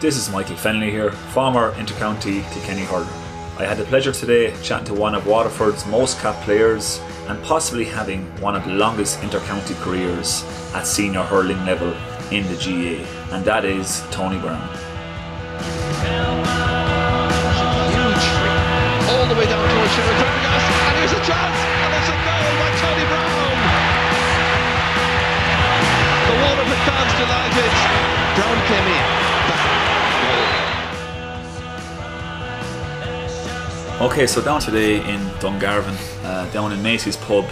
this is Michael Fennelly here, former intercounty Kilkenny hurler. I had the pleasure today chatting to one of Waterford's most capped players and possibly having one of the longest intercounty careers at senior hurling level in the GAA, and that is Tony Browne. All the way down towards. And here's a chance. And it's a goal by Tony Browne. The Waterford fans delighted. Browne came in. Okay, so down today in Dungarvan, uh, down in Macy's pub,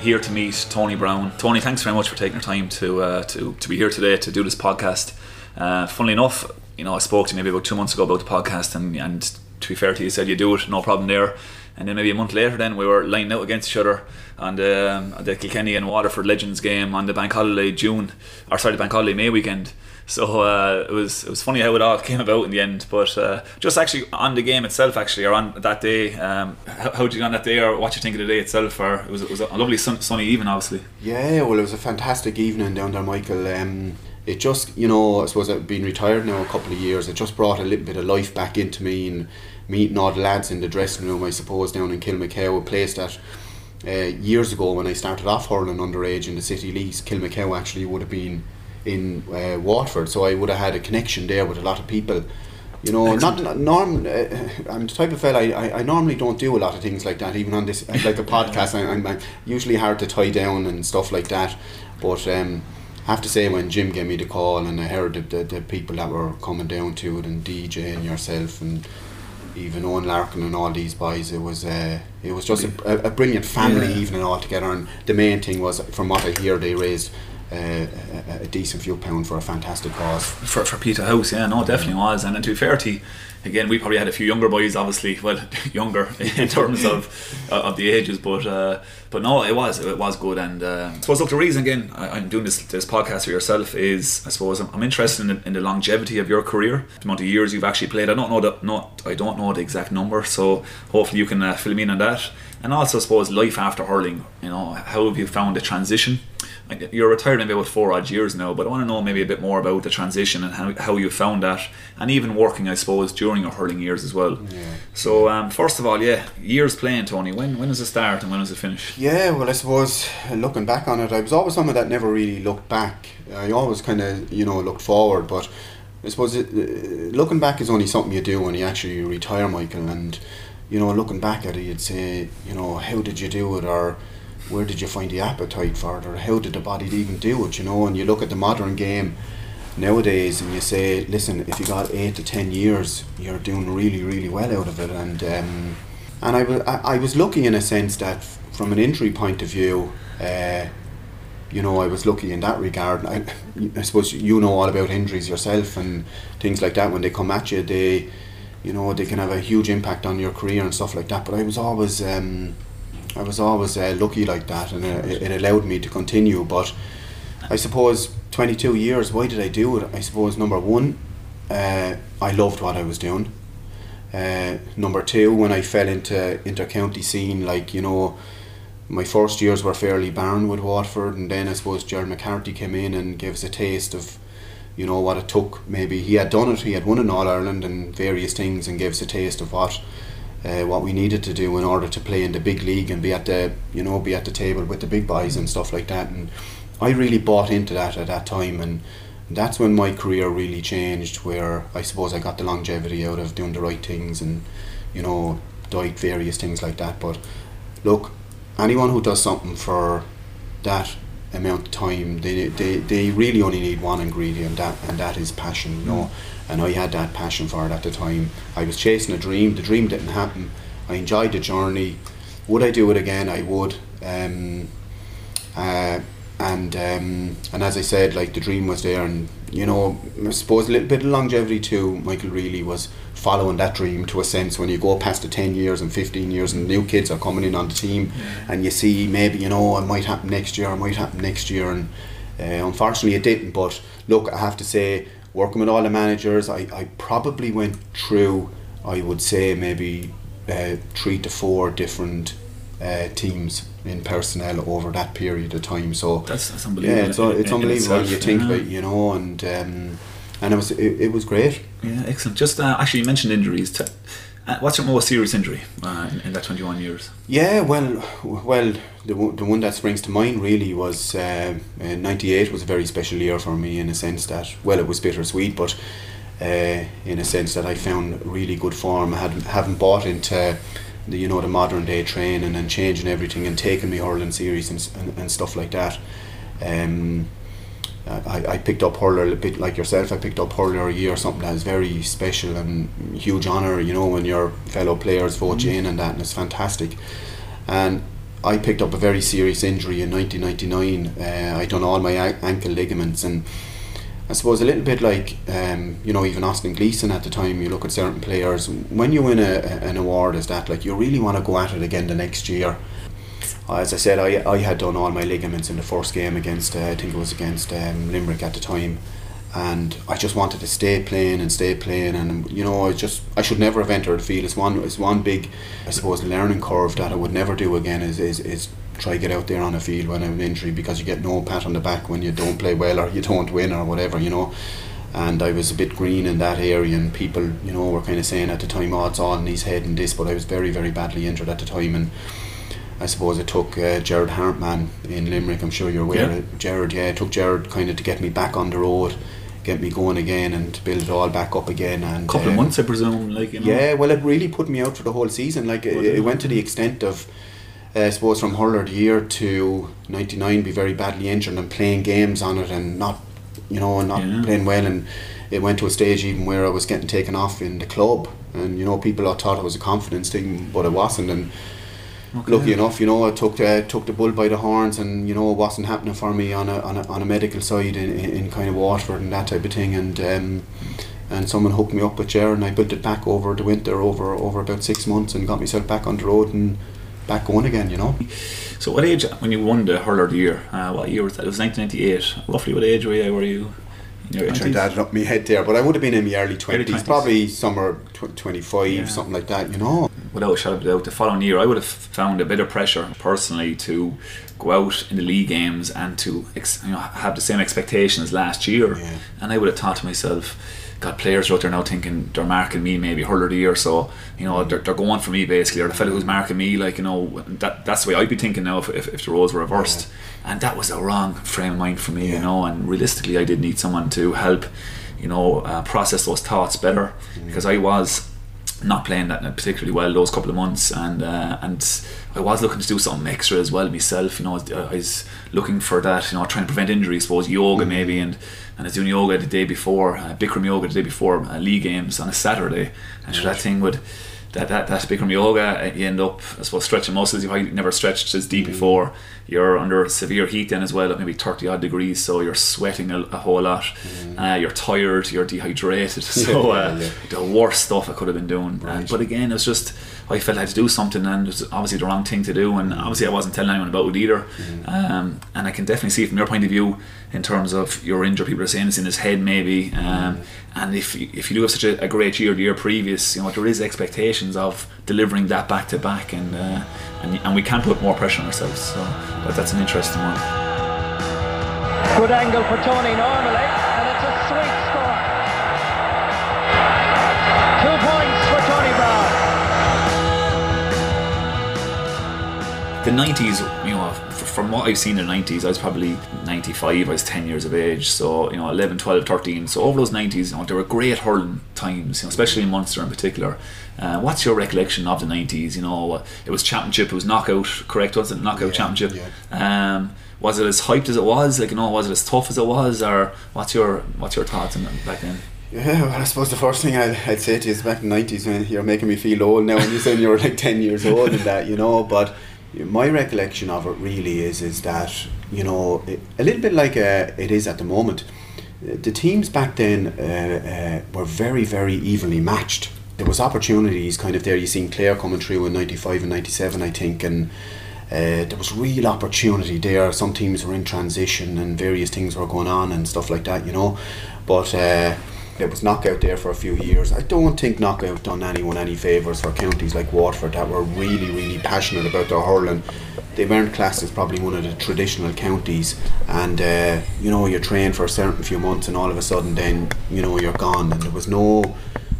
here to meet Tony Browne. Tony, thanks very much for taking your time to uh, to, to be here today to do this podcast. Uh, funnily enough, you know, I spoke to you maybe about two months ago about the podcast, and, and to be fair to you, you said you do it, no problem there. And then maybe a month later, then we were lining out against each other on the, um, the Kilkenny and Waterford Legends game on the bank holiday June, or sorry, the bank holiday May weekend. So uh, it was it was funny how it all came about in the end. But uh, just actually on the game itself, actually, or on that day, um, how, how did you on that day, or what you think of the day itself? Or it was it was a lovely sun, sunny evening, obviously. Yeah, well, it was a fantastic evening down there, Michael. Um, it just, you know, I suppose I've been retired now a couple of years. It just brought a little bit of life back into me and meeting all the lads in the dressing room, I suppose, down in Kilmacow, a place that uh, years ago when I started off hurling underage in the City Leagues, Kilmacow actually would have been in uh, Waterford, so I would have had a connection there with a lot of people. You know, not, not norm. Uh, I'm the type of fella. I, I, I normally don't do a lot of things like that. Even on this, like a podcast, I, I'm, I'm usually hard to tie down and stuff like that. But um, I have to say, when Jim gave me the call and I heard the, the, the people that were coming down to it, and DJ and yourself and even Eoin Larkin and all these boys, it was uh, it was just a, a brilliant family Yeah. evening altogether. And the main thing was, from what I hear, they raised uh, a, a decent few pound for a fantastic cause. for, for Peter House, yeah, no, definitely was. And to be fair to again, we probably had a few younger boys, obviously, well, younger in terms of uh, of the ages, but uh, but no, it was it was good. And uh, I suppose look, the reason again I, I'm doing this this podcast for yourself is I suppose I'm, I'm interested in the, in the longevity of your career, the amount of years you've actually played. I don't know the not I don't know the exact number, so hopefully you can uh, fill me in on that. And also, I suppose life after hurling. You know, how have you found the transition? You're retired maybe about four odd years now, but I want to know maybe a bit more about the transition and how, how you found that, and even working, I suppose, during your hurling years as well. So, um, first of all, yeah, years playing, Tony. When when does it start and when does it finish? Yeah, well, I suppose looking back on it, I was always someone that never really looked back. I always kind of, you know, looked forward. But I suppose it, uh, looking back is only something you do when you actually retire, Michael. And you know, looking back at it, you'd say, you know, how did you do it, or where did you find the appetite for it, or how did the body even do it? You know, and you look at the modern game nowadays, and you say, listen, if you got eight to ten years, you're doing really, really well out of it. And um, and I was I, I was lucky in a sense that from an injury point of view, uh, you know, I was lucky in that regard. I, I suppose you know all about injuries yourself and things like that. When they come at you, they, you know, they can have a huge impact on your career and stuff like that. But I was always, um, I was always uh, lucky like that, and uh, it, it allowed me to continue. But I suppose twenty two years. Why did I do it? I suppose number one, uh, I loved what I was doing. Uh, number two, when I fell into inter-county scene, like you know, my first years were fairly barren with Waterford, and then I suppose Gerald McCarthy came in and gave us a taste of, you know, what it took. Maybe he had done it, he had won in All Ireland and various things, and gave us a taste of what, uh, what we needed to do in order to play in the big league and be at the, you know, be at the table with the big boys and stuff like that. And I really bought into that at that time, and that's when my career really changed. Where I suppose I got the longevity out of doing the right things and, you know, diet various things like that. But look, anyone who does something for that amount of time, they, they, they really only need one ingredient, that and that is passion, you know. And I had that passion for it at the time. I was chasing a dream. The dream didn't happen. I enjoyed the journey. Would I do it again? I would. Um, uh, and um, and as I said, like the dream was there, and you know, I suppose a little bit of longevity too. Michael really was following that dream to a sense. When you go past the ten years and fifteen years, and new kids are coming in on the team, and you see maybe you know it might happen next year, it might happen next year, and Uh, unfortunately, it didn't. But look, I have to say, working with all the managers, I, I probably went through, I would say, maybe uh, three to four different uh, teams in personnel over that period of time. So That's, that's unbelievable. yeah, it's, it's in unbelievable you think yeah. about you know, and um, and it was it, it was great. Yeah, excellent. Just uh, actually, you mentioned injuries. T- uh, what's your most serious injury uh, in, in that 21 years? Yeah, well, well, the one- the one that springs to mind really was uh, uh, '98 was a very special year for me in a sense that well, it was bittersweet, but uh, in a sense that I found really good form. I hadn't haven't bought into the you know the modern day training and changing everything and taking me hurling series and, and, and stuff like that. Um, I, I picked up hurler a bit like yourself. I picked up hurler a year, or something that is very special and huge honour. You know when your fellow players vote you in and that, and it's fantastic. And I picked up a very serious injury in 1999. Uh, I done all my a- ankle ligaments, and suppose a little bit like um, you know even Austin Gleeson at the time. You look at certain players when you win a, an award as that, like you really want to go at it again the next year. As I said, I, I had done all my ligaments in the first game against, uh, I think it was against um, Limerick at the time, and I just wanted to stay playing and stay playing, and you know, I just I should never have entered the field. It's one, it's one big, I suppose, learning curve that I would never do again. Is is, is try get out there on a field when I'm an injury because you get no pat on the back when you don't play well or you don't win or whatever, you know. And I was a bit green in that area, and people, you know, were kind of saying at the time, "Oh, it's all in his head and this," but I was very, very badly injured at the time, and I suppose it took uh, Gerard Hartmann in Limerick. I'm sure you're aware. Yeah. Gerard, yeah, it took Gerard kind of to get me back on the road, get me going again, and build it all back up again. And A couple of uh, months, I presume. Like you know. Yeah, well, it really put me out for the whole season. Like it, it went to the extent of, I suppose, from hurler year to '99, be very badly injured and playing games on it and not, you know, and not Yeah. playing well. And it went to a stage even where I was getting taken off in the club, and you know, people thought it was a confidence thing, but it wasn't. And Okay. lucky enough, you know, I took the, took the bull by the horns, and you know, it wasn't happening for me on a on a, on a medical side in, in, in kind of Waterford and that type of thing, and um, and someone hooked me up with chair and I built it back over the winter, over over about six months, and got myself back on the road and back going again, you know. So, what age when you won the hurler of the year? Uh, what year was that? It was 1998. Roughly, what age were you? Were you? In your I tried 20s? to add it up in my head there, but I would have been in my early twenties, 20s. probably somewhere tw- twenty five, Yeah. something like that, you know. without a shadow of a doubt, the following year I would have found a bit of pressure personally to go out in the league games and to ex- you know have the same expectation as last year. Yeah. And I would have thought to myself, God, players out there now thinking they're marking me maybe hurler of the year, so you know they're, they're going for me basically, or the fellow who's marking me, like you know that that's the way I'd be thinking now if, if, if the roles were reversed. And that was a wrong frame of mind for me, you know. And realistically, I did need someone to help, you know, uh, process those thoughts better because I was not playing that particularly well those couple of months, and uh, and I was looking to do something extra as well myself. You know, I was looking for that. You know, trying to prevent injury. I suppose yoga maybe, and and I was doing yoga the day before, uh, Bikram yoga the day before uh, league games on a Saturday, and sure that thing would. That, that, that Bikram yoga, uh, you end up, I suppose, stretching muscles you've probably never stretched as deep before. You're under severe heat then as well, at maybe 30 odd degrees, so you're sweating a, a whole lot. Uh, you're tired, you're dehydrated. So, Yeah, uh, yeah. the worst stuff I could have been doing. Uh, but again, it was just I felt I had to do something, and it was obviously the wrong thing to do, and obviously I wasn't telling anyone about it either. Um, and I can definitely see it from your point of view in terms of your injury. People are saying it's in his head, maybe. Um, and if you, if you do have such a, a great year the year previous, you know there is expectations of delivering that back to back, and uh, and and we can't put more pressure on ourselves. So, but that's an interesting one. Good angle for Tony normally, the 90s, you know, from what I've seen in the 90s, I was probably 95, I was 10 years of age, so, you know, 11, 12, 13. So, over those 90s, you know, there were great hurling times, you know, especially in Munster in particular. Uh, what's your recollection of the 90s? You know, it was championship, it was knockout, correct? Was it knockout Yeah, championship? yeah. Um, was it as hyped as it was? Like, you know, was it as tough as it was? Or what's your what's your thoughts on back then? Yeah, well, I suppose the first thing I'd, I'd say to you is back in the 90s when you're making me feel old now when you said you were like 10 years old and that, you know, but my recollection of it really is is that, you know, it, a little bit like uh, it is at the moment, the teams back then uh, uh, were very, very evenly matched. There was opportunities kind of there. You seen Clare coming through in 95 and 97, I think, and Uh, there was real opportunity there. Some teams were in transition and various things were going on and stuff like that, you know. But it was knockout there for a few years. I don't think knockout done anyone any favours for counties like Waterford that were really, really passionate about their hurling. They weren't classed as probably one of the traditional counties, and uh, you know you train for a certain few months, and all of a sudden then you know you're gone, and there was no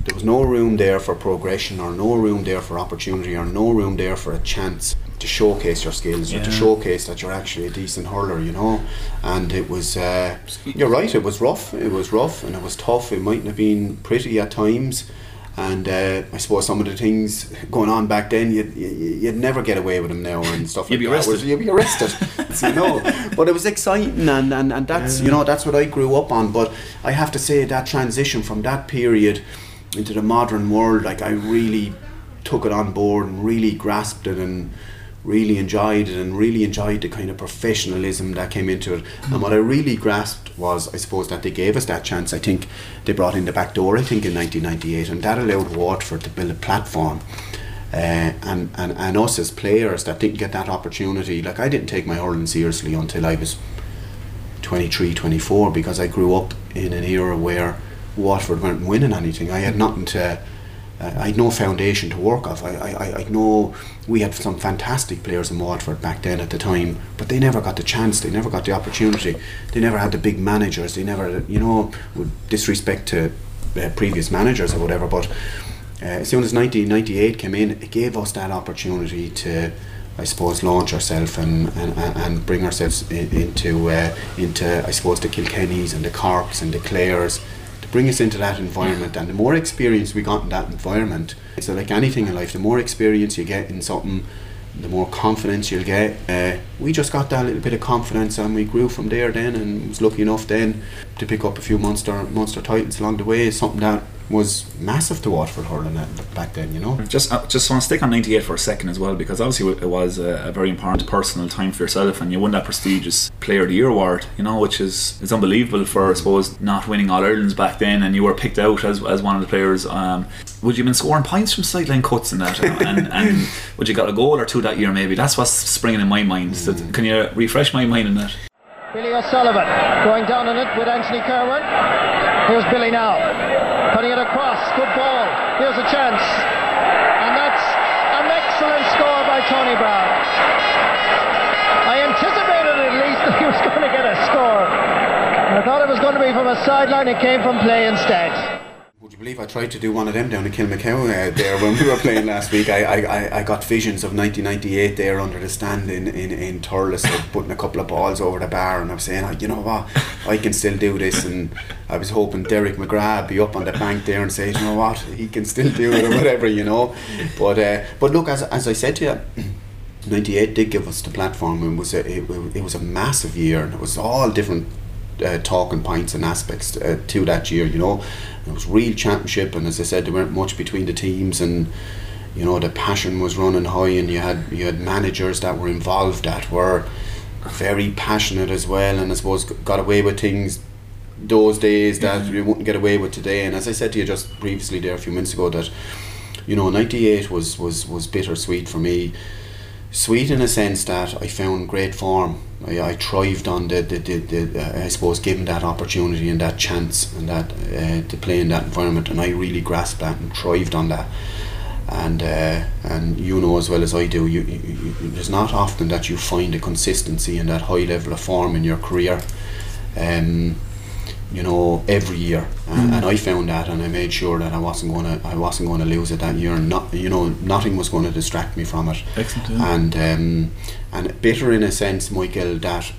there was no room there for progression, or no room there for opportunity, or no room there for a chance to showcase your skills or to showcase that you're actually a decent hurler, you know. And it was, uh, you're right, it was rough. It was rough and it was tough. It mightn't have been pretty at times. And uh, I suppose some of the things going on back then, you'd, you- you'd never get away with them now and stuff You'd like be that. Arrested. You'd be arrested, you know. But it was exciting, and, and, and that's you know that's what I grew up on. But I have to say that transition from that period into the modern world, like I really took it on board and really grasped it and really enjoyed it and really enjoyed the kind of professionalism that came into it. And what I really grasped was, I suppose, that they gave us that chance. I think they brought in the back door, I think, in 1998, and that allowed Waterford to build a platform. Uh, and, and, and us as players that didn't get that opportunity, like I didn't take my hurling seriously until I was 23, 24 because I grew up in an era where Waterford weren't winning anything. I had nothing to, I had no foundation to work off. I, I, I know we had some fantastic players in Waterford back then at the time, but they never got the chance, they never got the opportunity, they never had the big managers, they never, you know, with disrespect to uh, previous managers or whatever, but uh, as soon as 1998 came in, it gave us that opportunity to, I suppose, launch ourselves and, and, and bring ourselves in, into, uh, into, I suppose, the Kilkennys and the Corks and the Clares, bring us into that environment. And the more experience we got in that environment, so like anything in life, the more experience you get in something, the more confidence you'll get. Uh, we just got that little bit of confidence and we grew from there then and was lucky enough then to pick up a few Munster Munster titles along the way, something that was massive to Waterford hurling at- back then, you know. Just, uh, just want to stick on '98 for a second as well, because obviously it was a, a very important personal time for yourself, and you won that prestigious Player of the Year award. You know, which is is unbelievable for I suppose not winning All Irelands back then, and you were picked out as, as one of the players. Um, would you have been scoring points from sideline cuts and that, and, and would you got a goal or two that year maybe? That's what's springing in my mind. So can you refresh my mind on that? Billy O'Sullivan going down on it with Anthony Kerwin. Here's Billy now. Putting it across. Good ball. Here's a chance. And that's an excellent score by Tony Browne. I anticipated at least that he was going to get a score. I thought it was going to be from a sideline. It came from play instead. Would you believe I tried to do one of them down in Kilmacow uh, there when we were playing last week? I, I, I, got visions of 1998 there under the stand in, in, in Thurles, uh, putting a couple of balls over the bar, and I was saying, oh, you know what, I can still do this. And I was hoping Derek McGrath be up on the bank there and say, you know what, he can still do it or whatever, you know. But uh, but look, as, as I said to you, 98 did give us the platform and was a, it, it was a massive year and it was all different uh, talking points and aspects uh, to that year you know. It was real championship and as I said there weren't much between the teams and you know the passion was running high and you had you had managers that were involved that were very passionate as well and I suppose got away with things those days that you wouldn't get away with today. And as I said to you just previously there a few minutes ago that you know 98 was was was bittersweet for me. Sweet in a sense that I found great form. I, I thrived on the, the, the, the uh, I suppose given that opportunity and that chance and that uh, to play in that environment and I really grasped that and thrived on that. And uh, and you know as well as I do, you, you, you, there's not often that you find a consistency and that high level of form in your career. Um, you know, every year, and, and I found that, and I made sure that I wasn't going to, I wasn't going to lose it that year, and not, you know, nothing was going to distract me from it. Excellent, yeah. And um, and bitter in a sense, Michael, that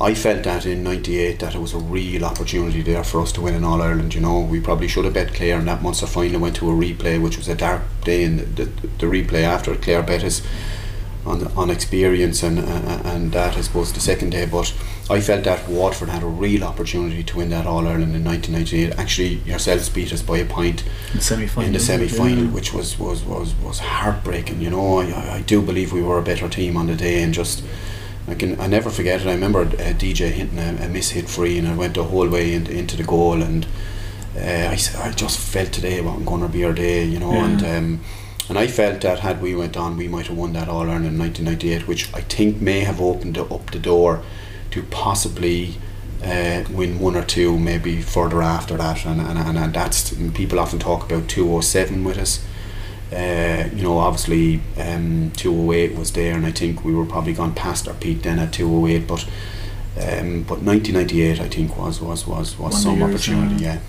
I felt that in '98 that it was a real opportunity there for us to win in All Ireland. You know, we probably should have bet Clare, and that Munster final went to a replay, which was a dark day. And the, the, the replay after Clare bet us on on experience and uh, and that I suppose the second day. But I felt that Waterford had a real opportunity to win that All Ireland in 1998. Actually, yourselves beat us by a point In the semi-final. in the semi final, Yeah. which was, was, was, was heartbreaking. You know, I, I do believe we were a better team on the day, and just I can I never forget it. I remember uh, DJ hitting a, a miss hit free, and I went the whole way into, into the goal, and uh, I, I just felt today what I'm going to be our day, you know, Yeah. and um, And I felt that had we went on, we might have won that All Ireland in 1998, which I think may have opened up the door to possibly uh, win one or two, maybe further after that. And, and, and, and that's people often talk about 207 with us. Uh, you know, obviously um, 208 was there, and I think we were probably gone past our peak then at 208. But um, but 1998, I think was was was was One some opportunity. yeah. Yeah.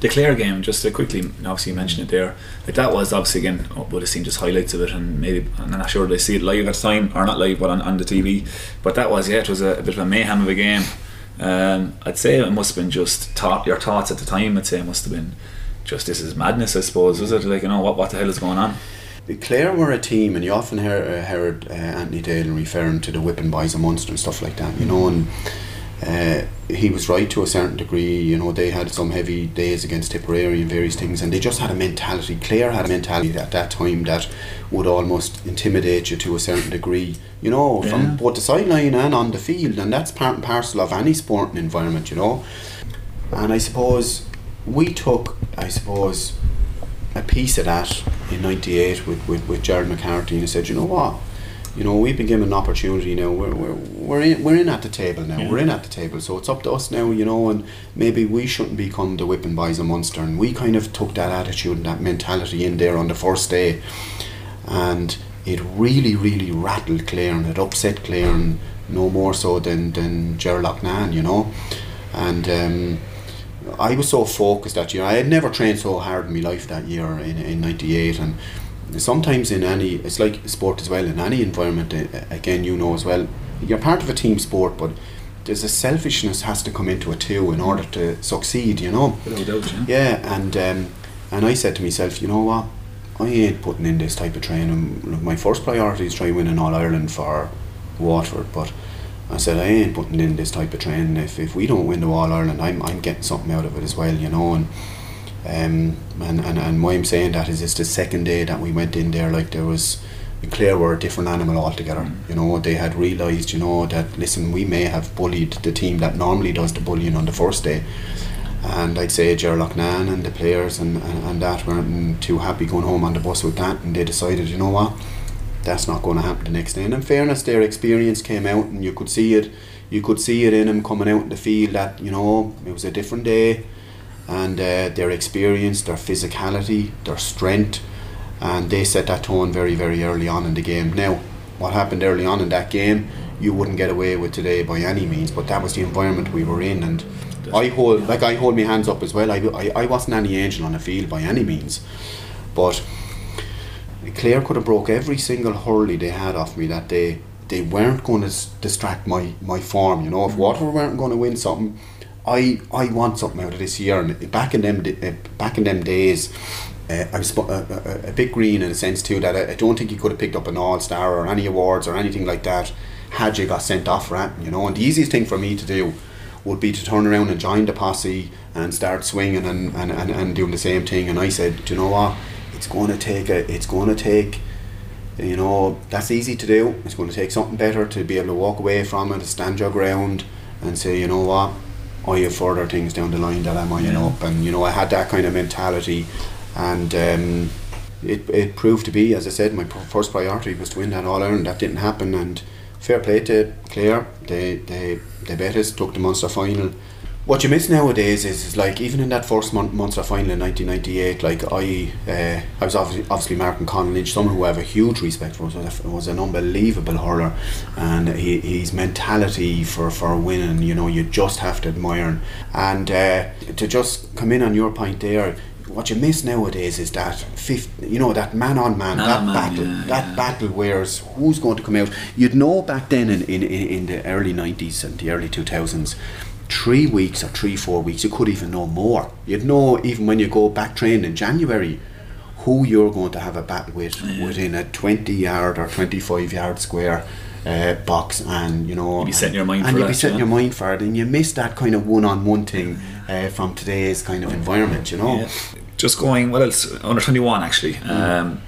The Clare game, just to quickly, obviously you mentioned it there. Like that was obviously again oh, would have seen just highlights of it, and maybe I'm not sure they see it live at the time or not live, but on, on the TV. But that was yeah, it was a, a bit of a mayhem of a game. Um, I'd say it must have been just thought your thoughts at the time. I'd say it must have been just this is madness. I suppose was it like you know what what the hell is going on? Clare were a team, and you often hear, uh, heard uh, Anthony Daly referring to the whipping boys of Munster and stuff like that, you know. And uh, he was right to a certain degree. You know, they had some heavy days against Tipperary and various things, and they just had a mentality. Clare had a mentality at that time that would almost intimidate you to a certain degree. You know, Yeah. from both the sideline and on the field, and that's part and parcel of any sporting environment. You know, and I suppose we took, I suppose, a piece of that in '98 with, with, with Gerald McCarthy and said, you know what, you know we've been given an opportunity now. We're, we're, we're in we're in at the table now. Yeah. We're in at the table, so it's up to us now. You know, and maybe we shouldn't become the whipping boys of Munster. And we kind of took that attitude and that mentality in there on the first day, and it really really rattled Clare and it upset Clare and no more so than than Gerald you know, and. Um, I was so focused that year. I had never trained so hard in my life that year in, in 98 and sometimes in any, it's like sport as well, in any environment, again you know as well, you're part of a team sport but there's a selfishness has to come into it too in order to succeed, you know. Doubt, yeah. Yeah, and um, and I said to myself, you know what, I ain't putting in this type of training. My first priority is try winning All Ireland for Waterford, but I said I ain't putting in this type of training. If, if we don't win the All Ireland, I'm I'm getting something out of it as well, you know. And um, and, and and why I'm saying that is it's the second day that we went in there, like there was. Clare were a different animal altogether. You know, they had realised, you know, that listen, we may have bullied the team that normally does the bullying on the first day, and I'd say Ger Loughnane and the players and, and, and that weren't too happy going home on the bus with that and they decided, you know what, that's not going to happen the next day. And in fairness, their experience came out and you could see it. You could see it in them coming out in the field that, you know, it was a different day and uh, their experience, their physicality, their strength, and they set that tone very, very early on in the game. Now, what happened early on in that game, you wouldn't get away with today by any means, but that was the environment we were in, and I hold like I hold my hands up as well. I, I, I wasn't any angel on the field by any means, but Clare could have broke every single hurley they had off me that day. They weren't going to distract my, my form. You know, if Waterford weren't going to win something, I I want something out of this year. And back in them uh, back in them days, uh, I was a, a, a bit green in a sense too that I, I don't think you could have picked up an All Star or any awards or anything like that had you got sent off for it. You know, and the easiest thing for me to do would be to turn around and join the posse and start swinging and, and, and, and doing the same thing. And I said, do you know what? It's going to take a. It's going to take. You know, that's easy to do. It's going to take something better to be able to walk away from it, stand your ground, and say, you know what, I have further things down the line that I'm eyeing Yeah. up. And you know, I had that kind of mentality, and um, it it proved to be, as I said, my first priority was to win that All Ireland. That didn't happen, and fair play to Clare. They they they bet us, took the Munster final. What you miss nowadays is, is like even in that first mon- Munster final in 1998, like I uh, I was obviously, obviously Martin Conlon Lynch, someone who I have a huge respect for, was, a, was an unbelievable hurler, and he, his mentality for, for winning, you know, you just have to admire. him. And uh, to just come in on your point there, what you miss nowadays is that fifth, you know, that man on man, that man, battle, yeah, that yeah. battle where's who's going to come out. You'd know back then in, in, in in the early 90s and the early 2000s, three weeks or three, four weeks, you could even know more. You'd know even when you go back training in January who you're going to have a battle with within a 20 yard or 25 yard square. Uh, box and you know You'd be setting your mind and for you'd be setting yeah. your mind for it and you miss that kind of one-on-one thing uh, from today's kind of environment you know Yeah. Just going, what else? Under 21, actually. Um,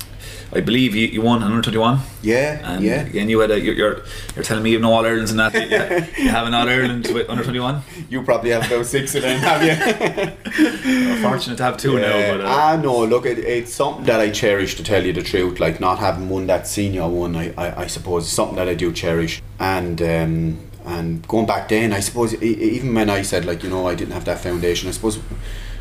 I believe you, you won under twenty one. Yeah, And yeah. again, you had a, you're, you're you're telling me you've no All Irelands and that. You, you have an All Ireland with under twenty one. You probably have those six of them, have you? Fortunate to have two now, but uh, ah, no, look, it, it's something that I cherish to tell you the truth. Like not having won that senior one, I, I, I suppose, is something that I do cherish. And um, and going back then, I suppose, even when I said like you know I didn't have that foundation, I suppose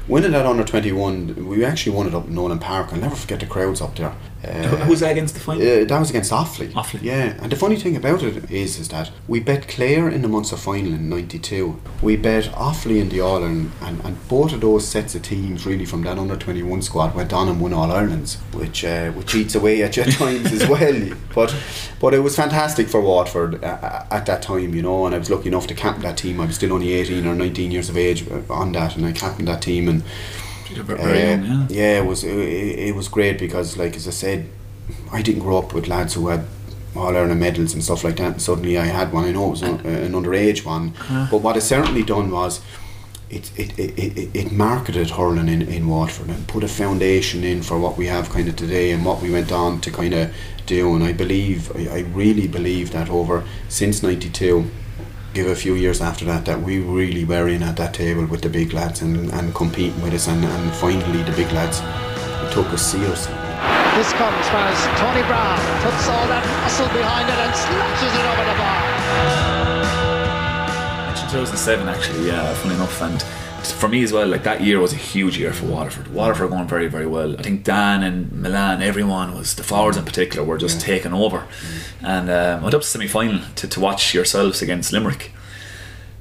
winning that under twenty one, we actually won it up in Nolan Park. I'll never forget the crowds up there. Who- Uh, who's that against the final? uh, that was against Offaly. Offaly. Yeah, and the funny thing about it is, is that we bet Clare in the Munster final in '92. We bet Offaly in the All Ireland, and, and both of those sets of teams, really from that under 21 squad, went on and won All Irelands, which uh, which eats away at your times as well. But but it was fantastic for Waterford uh, at that time, you know. And I was lucky enough to captain that team. I was still only 18 or 19 years of age uh, on that, and I captained that team and. You're very, very Uh, young, yeah. it was it, it was great because, like as I said, I didn't grow up with lads who had all Ireland medals and stuff like that. And suddenly I had one. I know it was an, an underage one, but what it certainly done was. It, it, it, it, it marketed hurling in, in Waterford and put a foundation in for what we have kind of today and what we went on to kind of do and I believe I, I really believe that over since 92 give a few years after that that we really were in at that table with the big lads and, and competing with us and, and finally the big lads took us seriously. This comes as Tony Browne puts all that muscle behind it and slashes it over the bar. mentioned 2007 actually yeah funny enough and for me as well like that year was a huge year for Waterford. Waterford were going very very well. I think Dan and Mullane everyone was the forwards in particular were just taking over. And um, I went up to semi-final to, to watch yourselves against Limerick.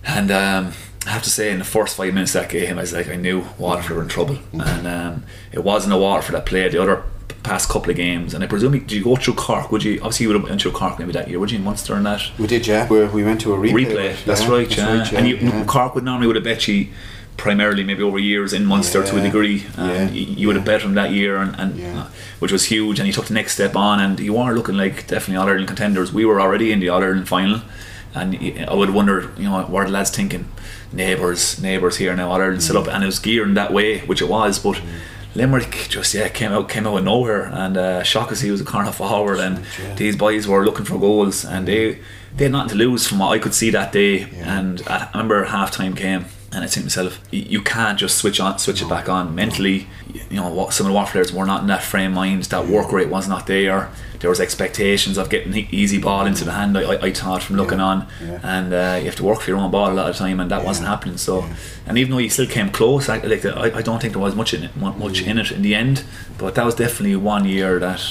And um, I have to say in the first five minutes of that game I was like I knew Waterford were in trouble. And um, it wasn't a Waterford that played the other past couple of games. And I presume you- did you go through Cork? Would you obviously you would have went through Cork maybe that year would you in Munster and that? We did, yeah. We, we went to a replay. replay. That's right, yeah. And you, yeah. Cork would normally would have bet you primarily maybe over years in Munster to a degree. And yeah, you, you would have bet him that year, and, and Yeah. uh, which was huge. And you took the next step on, and you are looking like definitely All Ireland contenders. We were already in the All Ireland final, and I would wonder, you know, what the lads thinking? Neighbours, neighbours here now, All Ireland set up, and it was gearing that way, which it was, but. Limerick just yeah came out came out of nowhere and uh, as he was a corner forward and yeah. these boys were looking for goals and they they had nothing to lose from what I could see that day Yeah. and I I remember half time came and I think to myself you can't just switch on switch it back on. Mentally you know what some of the Watt players were not in that frame of mind that work rate was not there. There was expectations of getting easy ball into the hand I, I, thought from looking Yeah. on. Yeah. and uh, you have to work for your own ball a lot of the time and that wasn't happening. So Yeah. and even though you still came close I, like I, I don't think there was much in it mu- much in it in the end. But that was definitely one year that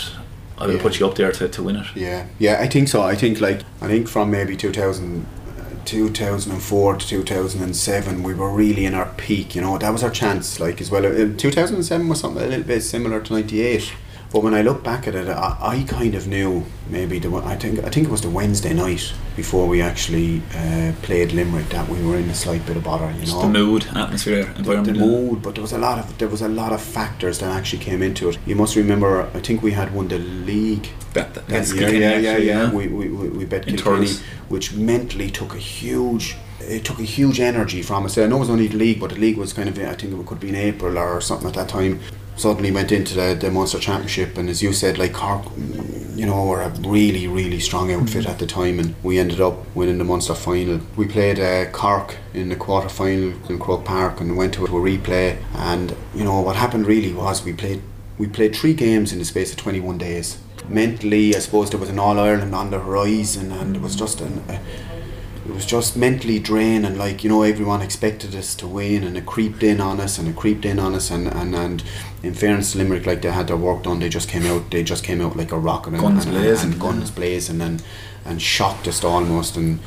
I would Yeah. put you up there to, to win it. Yeah, yeah, I think so. I think like I think from maybe 2000, uh, 2004 to 2007 we were really in our peak. You know that was our chance. Like as well, uh, 2007 was something a little bit similar to 98. But when I look back at it, I, I kind of knew maybe the I think I think it was the Wednesday night before we actually uh, played Limerick that we were in a slight bit of bother. You Just know the mood atmosphere the, the mood, but there was a lot of there was a lot of factors that actually came into it. You must remember, I think we had won the league that, that, that against year, Kilkenny, yeah, yeah, actually, yeah. We, we, we, we bet Kilkenny, which mentally took a huge. It took a huge energy from us. I know it was only the league, but the league was kind of I think it could be in April or something at that time. Suddenly went into the, the Munster Championship, and as you said, like Cork, you know, were a really really strong outfit Mm. at the time, and we ended up winning the Munster final. We played uh, Cork in the quarter final in Croke Park, and went to a replay. And you know what happened really was we played we played three games in the space of 21 days. Mentally, I suppose there was an All Ireland on the horizon, and it was just an. A, it was just mentally draining. Like you know, everyone expected us to win, and it creeped in on us, and it creeped in on us. And and, and in fairness, to Limerick, like they had their work done, they just came out. They just came out like a rocket, and, Guns and, blazing, and, guns blazing, and and shocked us almost. And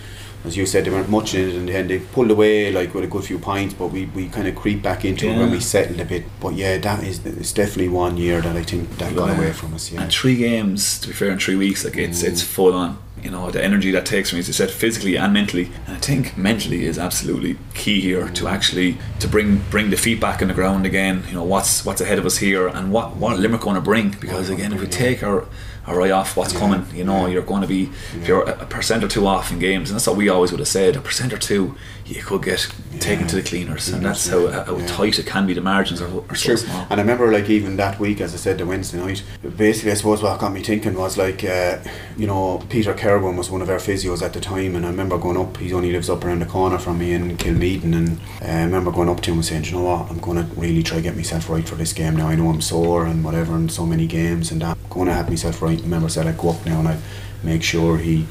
as you said, they weren't much in it, and then they pulled away like with a good few points. But we, we kind of creeped back into it when we settled a bit. But yeah, that is it's definitely one year that I think that got away from us. Yeah. And three games, to be fair, in three weeks, like it's it's mm. full on. You know the energy that takes you, as you said, physically and mentally. And I think mentally is absolutely key here to actually to bring bring the feet back on the ground again. You know what's what's ahead of us here and what what Limerick going to bring because again, if we take our a right off what's coming. You know, you're going to be if you're a percent or two off in games, and that's what we always would have said. A percent or two, you could get taken to the cleaners, and that's how, how Yeah. tight it can be. The margins are, are so small. And I remember, like, even that week, as I said, the Wednesday night, basically, I suppose what got me thinking was, like, uh, you know, Peter Kerwin was one of our physios at the time, and I remember going up, he only lives up around the corner from me in Kilmeaden, and uh, I remember going up to him and saying, "Do you know what, I'm going to really try to get myself right for this game now. I know I'm sore and whatever, and so many games, and that. I'm going to have myself right. I remember I said, I'd go up now and I'd make sure he,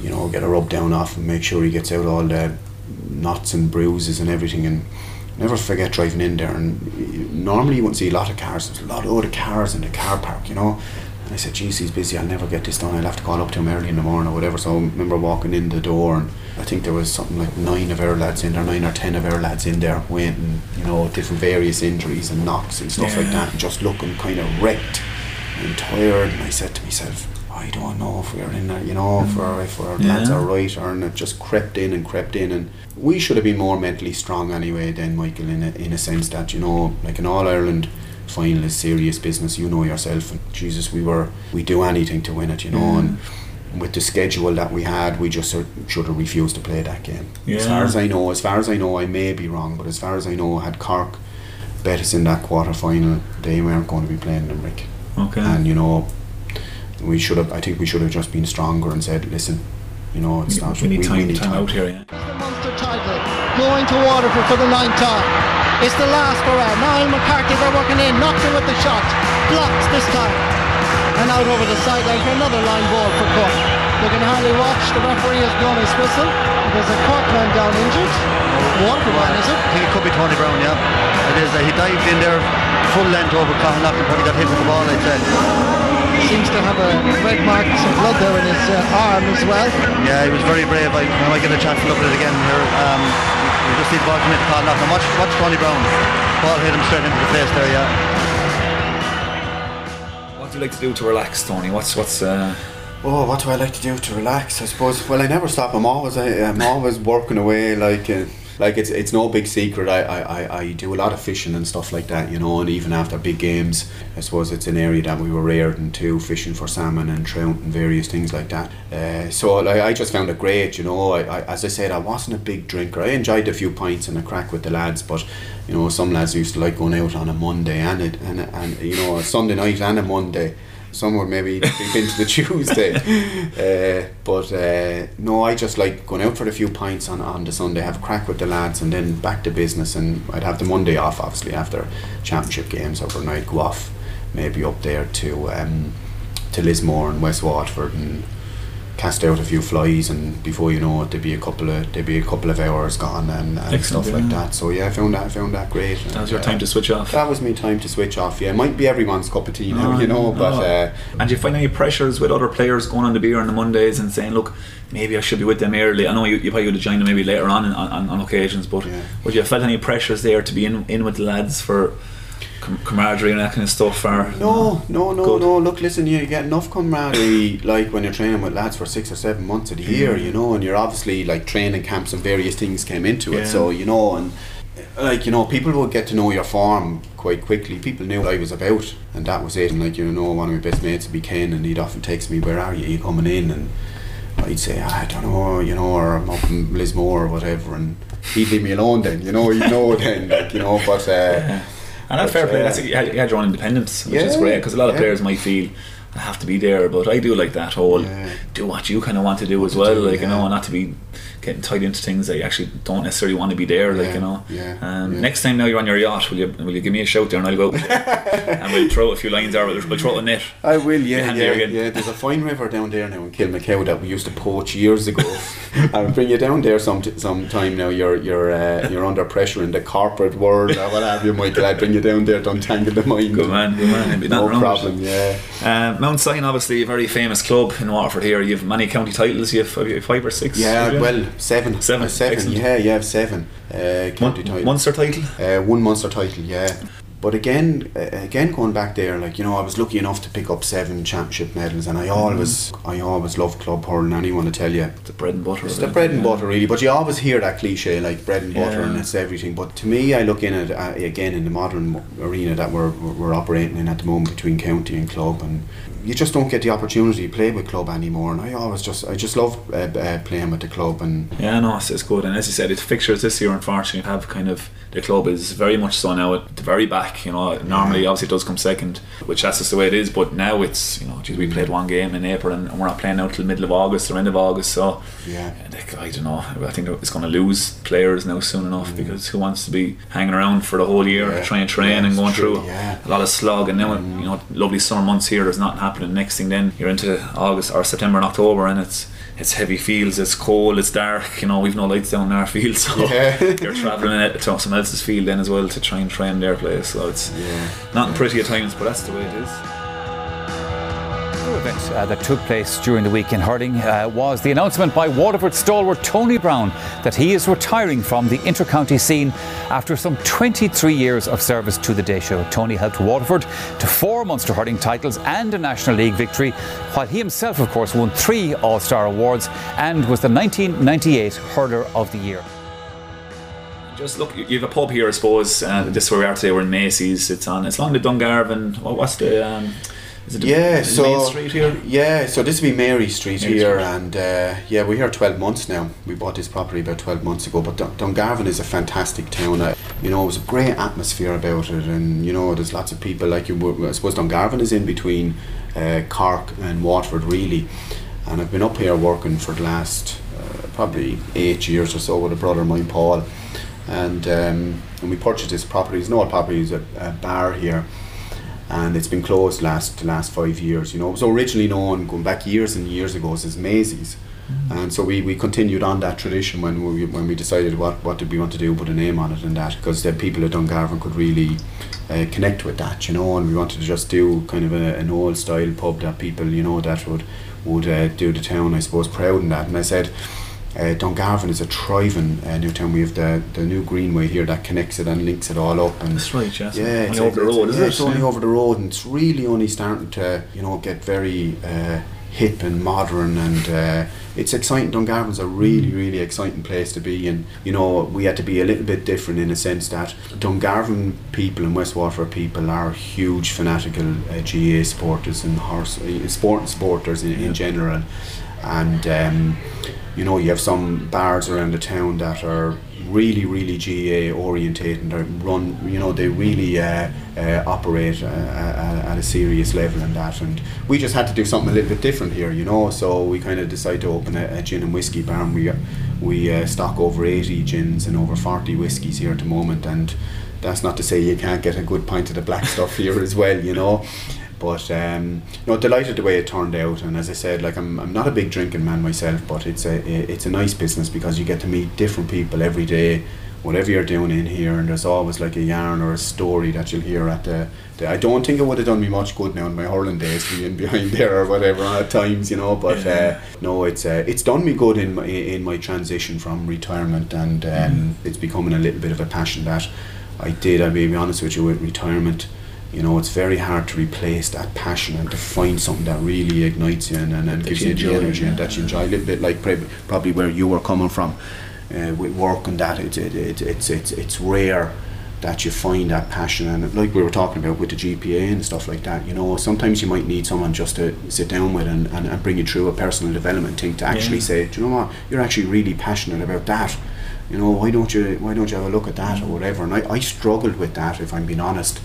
you know, get a rub down off and make sure he gets out all the knots and bruises and everything, and never forget driving in there. And normally you wouldn't see a lot of cars. There's a lot of other cars in the car park you know. And I said geez he's busy. I'll never get this done. I'll have to call up to him early in the morning or whatever. So I remember walking in the door and I think there was something like nine of our lads in there nine or ten of our lads in there waiting you know different various injuries and knocks and stuff like that and just looking kind of wrecked and tired and I said to myself I don't know if we're in there, you know, if our, if our lads are right or and it just crept in and crept in and we should have been more mentally strong anyway then Michael in a, in a sense that you know like an All Ireland final is serious business you know yourself and Jesus we were we do anything to win it you know and mm. with the schedule that we had we just sort- should have refused to play that game. As far as I know as far as I know I may be wrong but as far as I know had Cork bet us in that quarter final they weren't going to be playing them, Limerick Okay. and you know we should have I think we should have just been stronger and said listen you know it's not we need time, time out here. Yeah. It's the Munster title going to Waterford for the ninth time. It's the last hurrah. Niall McCarthy, they're working in, knocked him with the shot. Blocked this time. And out over the sideline for another line ball for Cork. They can hardly watch. The referee has blown his whistle. There's a Cork man down injured. Waterford man, is it? I think it could be Tony Browne, yeah. It is. Uh, he dived in there full length over Cahill and probably got hit with the ball, I'd say. Seems to have a red mark, some blood there in his uh, arm as well. Yeah, he was very brave. I, I might get a chance to look at it again here. Um, you just see the ball come into Cahill and watch, watch Tony Browne. Ball hit him straight into the face there, yeah. What do you like to do to relax, Tony? What's what's uh, Oh, what do I like to do to relax? I suppose. Well, I never stop. I'm always. I, I'm always working away. Like, uh, like it's it's no big secret. I, I, I, I do a lot of fishing and stuff like that. You know, and even after big games, I suppose it's an area that we were reared into, fishing for salmon and trout and various things like that. Uh, so like, I just found it great. You know, I, I as I said, I wasn't a big drinker. I enjoyed a few pints and a crack with the lads, but you know, some lads used to like going out on a Monday and it and and you know a Sunday night and a Monday some would maybe creep into the Tuesday. Uh, but uh, no, I just like going out for a few pints on, on the Sunday, have a crack with the lads, and then back to business. And I'd have the Monday off, obviously, after championship games overnight, go off maybe up there to um, to Lismore and West Waterford and cast out a few flies and before you know it there'd be a couple of there'd be a couple of hours gone and, and stuff like that so yeah I found that I found that great that was your time to switch off? that was me time to switch off. Yeah, it might be everyone's cup of tea now, Oh, you know. But oh. uh, And do you find any pressures with other players going on the beer on the Mondays and saying, look, maybe I should be with them early? I know you, you probably would have joined them maybe later on on, on, on occasions, but Yeah. would you have felt any pressures there to be in, in with the lads for camaraderie and that kind of stuff? Or no, no, no, Good. no. Look, listen, you get enough camaraderie like when you're training with lads for six or seven months of the year, you know, and you're obviously like training camps and various things came into Yeah. it. So you know, and like you know, people would get to know your form quite quickly. People knew what I was about, and that was it. And like you know, one of my best mates would be Ken, and he'd often text me, "Where are you? Are you coming in?" and I'd say, "Ah, I don't know, you know, or I'm up in Lismore or whatever, and he'd leave me alone then, you know, he'd know then, like, you know, but, uh, And that But, fair play, uh, that's you had, you had your own independence, which is great because a lot of yeah. players might feel I have to be there, but I do like that whole Yeah. do what you kind of want to do as well, like you know, yeah. not to be getting tied into things that you actually don't necessarily want to be there, like Yeah, you know. yeah, Um, yeah. Next time now you're on your yacht, will you will you give me a shout there and I'll go out with you? and we'll throw a few lines or we'll, we'll throw a net. I will, yeah, yeah, yeah. There's a fine river down there now in Kilmacow that we used to poach years ago. I'll bring you down there some some time now. You're you're uh, you're under pressure in the corporate world or what have you, Michael. I'd bring you down there to untangle the mind. Good man, good man. No wrong with it. problem. Yeah. Uh, Mount Sion, obviously a very famous club in Waterford here. You have many county titles. You have have five or six. Yeah, well, seven. Seven, Uh, seven. excellent. Yeah, yeah, seven. Uh, county Mon- title. Munster title. Uh, one Munster title, yeah. but again, uh, again going back there, like you know, I was lucky enough to pick up seven championship medals, and I always, I always love club hurling. Anyone to tell you, The bread and butter. it's the bread and yeah. butter, really. But you always hear that cliche, like bread and butter, Yeah. and it's everything. But to me, I look in at uh, again in the modern arena that we're we're operating in at the moment between county and club, and you just don't get the opportunity to play with club anymore. And I always just, I just love uh, uh, playing with the club, and Yeah, no, it's, it's good. And as you said, it's fixtures this year, unfortunately, have kind of the club is very much so now at the very back. You know, normally obviously it does come second, which that's just the way it is. But now it's you know, geez, we played one game in April and, and we're not playing now till middle of August or end of August. So Yeah. I don't know. I think it's going to lose players now soon enough because who wants to be hanging around for the whole year, Mm. Yeah. trying to train Yeah, and going true, through yeah. a lot of slog. And now you know, lovely summer months here. There's nothing happening. Next thing then you're into August or September and October, and it's it's heavy fields, it's cold, it's dark. You know, we've no lights down in our field, so Yeah. you're travelling it to someone else's field then as well to try and train their place. So it's Yeah. not pretty at times, but that's the way it is. Event uh, that took place during the week in hurling uh, was the announcement by Waterford stalwart Tony Browne that he is retiring from the intercounty scene after some 23 years of service to the Déise. Tony helped Waterford to four Munster hurling titles and a National League victory, while he himself, of course, won three All Star awards and was the 1998 Hurler of the Year. Just look, you have a pub here, I suppose. Uh, this is where we are today. We're in Maisie's. It's on. It's along the Dungarvan. What, what's the? Um, is it Yeah, so Main Street here? Yeah, so this will be Mary Street Mary here, Street. and uh, yeah, we're here twelve months now. We bought this property about twelve months ago. But Dun- Dungarvan is a fantastic town. Uh, you know, it was a great atmosphere about it, and you know, there's lots of people like you. I suppose Dungarvan is in between uh, Cork and Waterford, really. And I've been up here working for the last uh, probably eight years or so with a brother of mine, Paul. And um, and we purchased this property. It's an old property. It's a, a bar here and it's been closed last last five years. You know, it was originally known going back years and years ago as Maisie's, and so we, we continued on that tradition when we when we decided what what did we want to do, put a name on it and that because the people at Dungarvan could really uh, connect with that, you know, and we wanted to just do kind of a, an old style pub that people you know that would would uh, do the town, I suppose, proud in that. And I said. Uh, Dungarvan is a thriving uh, new town. We have the, the new greenway here that connects it and links it all up. And That's right, yes. yeah, it's Only over the road, isn't yeah, it? It's only Yeah. over the road, and it's really only starting to, you know, get very uh, hip and modern, and uh, it's exciting. Dungarvan's a really, really exciting place to be, and you know, we had to be a little bit different in a sense that Dungarvan people and West Waterford people are huge fanatical uh, GAA supporters and horse uh, sport supporters in, in general, and. Um, you know, you have some bars around the town that are really, really GAA orientated and run, you know, they really uh, uh, operate uh, at, at a serious level and that. And we just had to do something a little bit different here, you know, so we kind of decided to open a, a gin and whiskey bar and we, we uh, stock over 80 gins and over 40 whiskies here at the moment. And that's not to say you can't get a good pint of the black stuff here as well, you know. But um, no, delighted the way it turned out. And as I said, like I'm, I'm not a big drinking man myself, but it's a it's a nice business because you get to meet different people every day, whatever you're doing in here. And there's always like a yarn or a story that you'll hear at the. the I don't think it would have done me much good now in my hurling days being behind there or whatever at times, you know. But uh, no, it's uh, it's done me good in my in my transition from retirement, and um, it's becoming a little bit of a passion that I did. I'll be honest with you with retirement you know, it's very hard to replace that passion and to find something that really ignites you and, and, and gives you the energy and that you enjoy. A little bit like probably where you were coming from uh, with work and that. It's it, it, it's it's it's rare that you find that passion and like we were talking about with the GPA and stuff like that. You know, sometimes you might need someone just to sit down with and, and, and bring you through a personal development thing to actually Yeah. say, do you know what, you're actually really passionate about that. You know, why don't you why don't you have a look at that or whatever? And I, I struggled with that if I'm being honest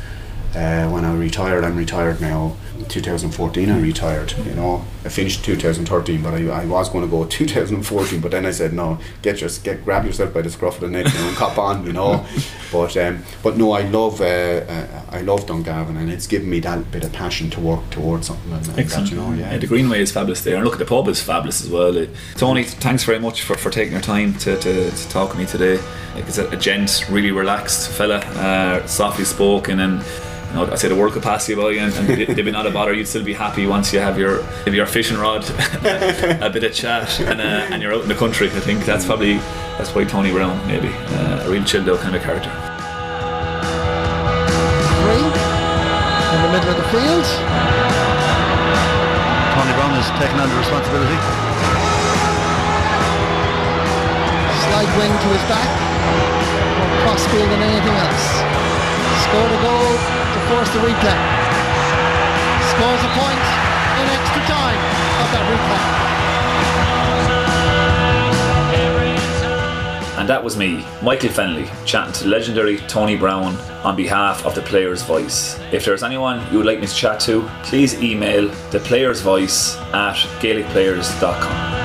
uh, when I retired. I'm retired now. 2014, I retired. You know, I finished 2013, but I, I was going to go 2014. But then I said, no, get your get grab yourself by the scruff of the neck and cop on. You know, but um, but no, I love uh, uh, I love Dungarvan, and it's given me that bit of passion to work towards something. And Excellent. That, you know, yeah. the Greenway is fabulous there. And look, at the pub is fabulous as well. Uh, Tony, thanks very much for, for taking your time to, to, to talk to me today. Like it's a, a gent, really relaxed fella, uh, softly spoken, and you know, I say the world could pass you by, and, and they- they'd be not a bother. You'd still be happy once you have your have your fishing rod, a bit of chat, and, uh, and you're out in the country. I think that's probably that's why Tony Browne maybe uh, a real chilled out kind of character. In the middle of the field. Tony Browne is taking on the responsibility. Slight wing to his back. More crossfield than anything else. Scored a goal to force the replay. Scores a point in extra time of that replay. And that was me, Michael Fennelly, chatting to legendary Tony Browne on behalf of the Player's Voice. If there's anyone you would like me to chat to, please email the Player's Voice at gaelicplayers.com.